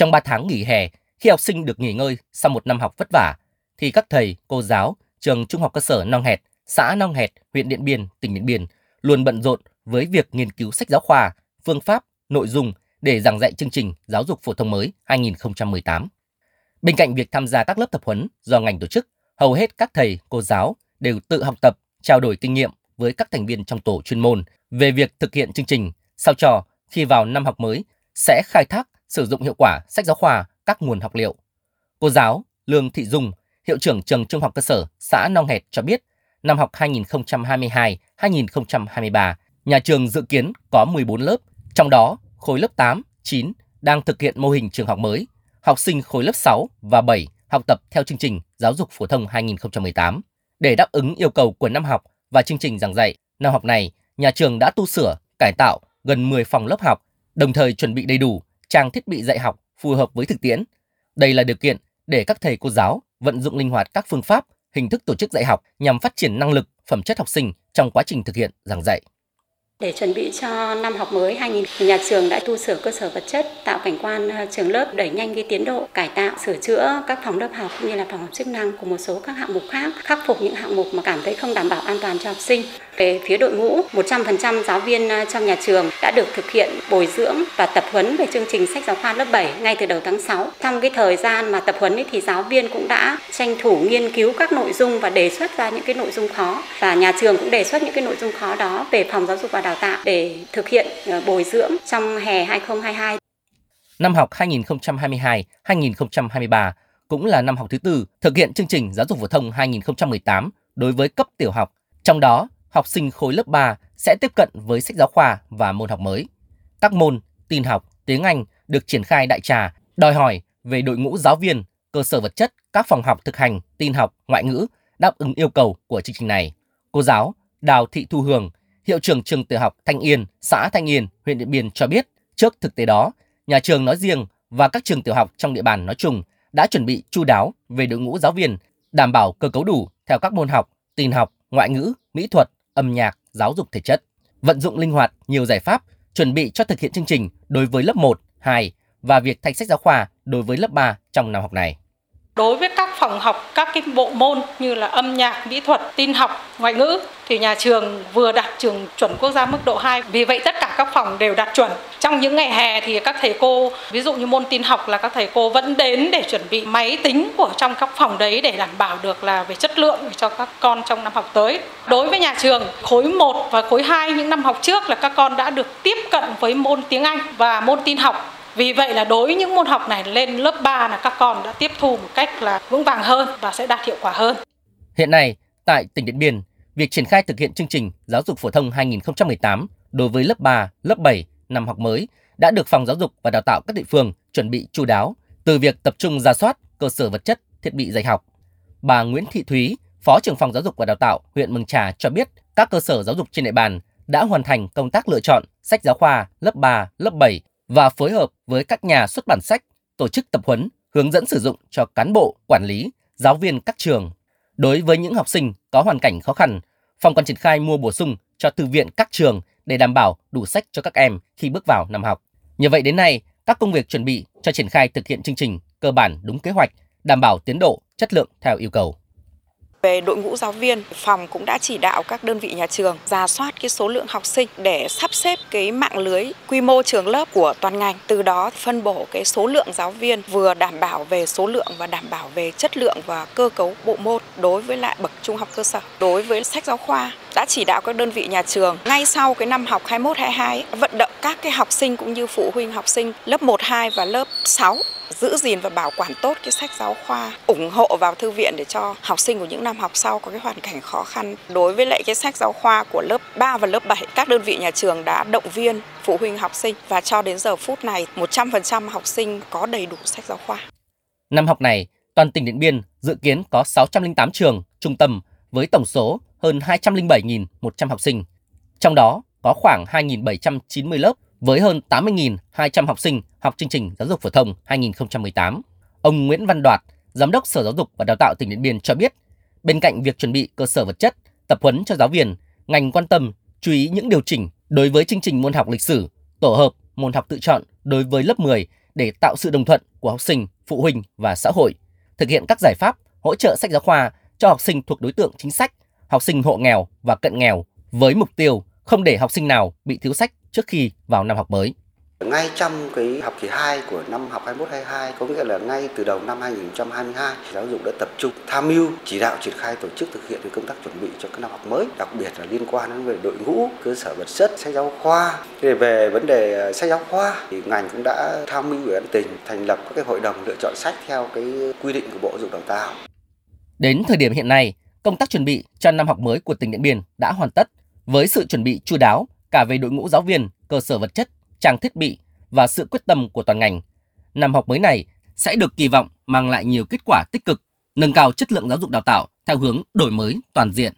Trong 3 tháng nghỉ hè, khi học sinh được nghỉ ngơi sau một năm học vất vả, thì các thầy, cô giáo, trường Trung học cơ sở Nong Hẹt, xã Nong Hẹt, huyện Điện Biên, tỉnh Điện Biên luôn bận rộn với việc nghiên cứu sách giáo khoa, phương pháp, nội dung để giảng dạy chương trình giáo dục phổ thông mới 2018. Bên cạnh việc tham gia các lớp tập huấn do ngành tổ chức, hầu hết các thầy, cô giáo đều tự học tập, trao đổi kinh nghiệm với các thành viên trong tổ chuyên môn về việc thực hiện chương trình sao cho khi vào năm học mới sẽ khai thác sử dụng hiệu quả sách giáo khoa các nguồn học liệu. Cô giáo Lương Thị Dung, hiệu trưởng trường Trung học cơ sở xã Nong Hẹt cho biết, năm học 2022-2023, nhà trường dự kiến có 14 lớp, trong đó khối lớp 8, 9 đang thực hiện mô hình trường học mới, học sinh khối lớp 6 và 7 học tập theo chương trình giáo dục phổ thông 2018. Để đáp ứng yêu cầu của năm học và chương trình giảng dạy, năm học này, nhà trường đã tu sửa, cải tạo gần 10 phòng lớp học, đồng thời chuẩn bị đầy đủ trang thiết bị dạy học phù hợp với thực tiễn. Đây là điều kiện để các thầy cô giáo vận dụng linh hoạt các phương pháp, hình thức tổ chức dạy học nhằm phát triển năng lực, phẩm chất học sinh trong quá trình thực hiện giảng dạy. Để chuẩn bị cho năm học mới 2000, nhà trường đã tu sửa cơ sở vật chất, tạo cảnh quan ờ, trường lớp, đẩy nhanh cái tiến độ cải tạo, sửa chữa các phòng lớp học cũng như là phòng học chức năng cùng một số các hạng mục khác, khắc phục những hạng mục mà cảm thấy không đảm bảo an toàn cho học sinh. Về phía đội ngũ, 100% giáo viên ờ, trong nhà trường đã được thực hiện bồi dưỡng và tập huấn về chương trình sách giáo khoa lớp 7 ngay từ đầu tháng 6. Trong cái thời gian mà tập huấn ấy thì giáo viên cũng đã tranh thủ nghiên cứu các nội dung và đề xuất ra những cái nội dung khó và nhà trường cũng đề xuất những cái nội dung khó đó về phòng giáo dục và đào đào tạo để thực hiện ờ, bồi dưỡng trong hè 2022. Năm học 2022-2023 cũng là năm học thứ tư thực hiện chương trình giáo dục phổ thông 2018 đối với cấp tiểu học. Trong đó, học sinh khối lớp 3 sẽ tiếp cận với sách giáo khoa và môn học mới. Các môn tin học, tiếng Anh được triển khai đại trà, đòi hỏi về đội ngũ giáo viên, cơ sở vật chất, các phòng học thực hành, tin học, ngoại ngữ đáp ứng yêu cầu của chương trình này. Cô giáo Đào Thị Thu Hường, hiệu trưởng trường tiểu học Thanh Yên, xã Thanh Yên, huyện Điện Biên cho biết, trước thực tế đó, nhà trường nói riêng và các trường tiểu học trong địa bàn nói chung đã chuẩn bị chu đáo về đội ngũ giáo viên, đảm bảo cơ cấu đủ theo các môn học, tin học, ngoại ngữ, mỹ thuật, âm nhạc, giáo dục thể chất, vận dụng linh hoạt nhiều giải pháp chuẩn bị cho thực hiện chương trình đối với lớp 1, 2 và việc thay sách giáo khoa đối với lớp 3 trong năm học này. Đối với các phòng học, các cái bộ môn như là âm nhạc, mỹ thuật, tin học, ngoại ngữ thì nhà trường vừa đạt trường chuẩn quốc gia mức độ 2. Vì vậy tất cả các phòng đều đạt chuẩn. Trong những ngày hè thì các thầy cô, ví dụ như môn tin học là các thầy cô vẫn đến để chuẩn bị máy tính của trong các phòng đấy để đảm bảo được là về chất lượng cho các con trong năm học tới. Đối với nhà trường, khối 1 và khối 2 những năm học trước là các con đã được tiếp cận với môn tiếng Anh và môn tin học vì vậy là đối với những môn học này lên lớp 3 là các con đã tiếp thu một cách là vững vàng hơn và sẽ đạt hiệu quả hơn. Hiện nay, tại tỉnh Điện Biên, việc triển khai thực hiện chương trình giáo dục phổ thông 2018 đối với lớp 3, lớp 7 năm học mới đã được Phòng Giáo dục và Đào tạo các địa phương chuẩn bị chu đáo từ việc tập trung ra soát cơ sở vật chất, thiết bị dạy học. Bà Nguyễn Thị Thúy, Phó trưởng phòng Giáo dục và Đào tạo huyện Mường Trà cho biết các cơ sở giáo dục trên địa bàn đã hoàn thành công tác lựa chọn sách giáo khoa lớp 3, lớp 7 và phối hợp với các nhà xuất bản sách tổ chức tập huấn, hướng dẫn sử dụng cho cán bộ, quản lý, giáo viên các trường. Đối với những học sinh có hoàn cảnh khó khăn, phòng còn triển khai mua bổ sung cho thư viện các trường để đảm bảo đủ sách cho các em khi bước vào năm học. Như vậy đến nay, các công việc chuẩn bị cho triển khai thực hiện chương trình cơ bản đúng kế hoạch, đảm bảo tiến độ, chất lượng theo yêu cầu. Về đội ngũ giáo viên, phòng cũng đã chỉ đạo các đơn vị nhà trường ra soát cái số lượng học sinh để sắp xếp cái mạng lưới quy mô trường lớp của toàn ngành. Từ đó phân bổ cái số lượng giáo viên vừa đảm bảo về số lượng và đảm bảo về chất lượng và cơ cấu bộ môn đối với lại bậc trung học cơ sở. Đối với sách giáo khoa chỉ đạo các đơn vị nhà trường ngay sau cái năm học 21-22 vận động các cái học sinh cũng như phụ huynh học sinh lớp 1, 2 và lớp 6 giữ gìn và bảo quản tốt cái sách giáo khoa, ủng hộ vào thư viện để cho học sinh của những năm học sau có cái hoàn cảnh khó khăn. Đối với lại cái sách giáo khoa của lớp 3 và lớp 7, các đơn vị nhà trường đã động viên phụ huynh học sinh và cho đến giờ phút này 100% học sinh có đầy đủ sách giáo khoa. Năm học này, toàn tỉnh Điện Biên dự kiến có 608 trường, trung tâm với tổng số hơn 207.100 học sinh. Trong đó có khoảng 2.790 lớp với hơn 80.200 học sinh học chương trình giáo dục phổ thông 2018. Ông Nguyễn Văn Đoạt, Giám đốc Sở Giáo dục và Đào tạo tỉnh Điện Biên cho biết, bên cạnh việc chuẩn bị cơ sở vật chất, tập huấn cho giáo viên, ngành quan tâm chú ý những điều chỉnh đối với chương trình môn học lịch sử, tổ hợp, môn học tự chọn đối với lớp 10 để tạo sự đồng thuận của học sinh, phụ huynh và xã hội, thực hiện các giải pháp hỗ trợ sách giáo khoa cho học sinh thuộc đối tượng chính sách, học sinh hộ nghèo và cận nghèo với mục tiêu không để học sinh nào bị thiếu sách trước khi vào năm học mới. Ngay trong cái học kỳ 2 của năm học 21-22 có nghĩa là ngay từ đầu năm 2022, giáo dục đã tập trung tham mưu chỉ đạo triển khai tổ chức thực hiện công tác chuẩn bị cho cái năm học mới, đặc biệt là liên quan đến về đội ngũ, cơ sở vật chất, sách giáo khoa. Thì về vấn đề sách giáo khoa thì ngành cũng đã tham mưu ủy ban tỉnh thành lập các cái hội đồng lựa chọn sách theo cái quy định của Bộ Giáo dục Đào tạo. Đến thời điểm hiện nay, công tác chuẩn bị cho năm học mới của tỉnh Điện Biên đã hoàn tất với sự chuẩn bị chu đáo cả về đội ngũ giáo viên, cơ sở vật chất, trang thiết bị và sự quyết tâm của toàn ngành. Năm học mới này sẽ được kỳ vọng mang lại nhiều kết quả tích cực, nâng cao chất lượng giáo dục đào tạo theo hướng đổi mới toàn diện.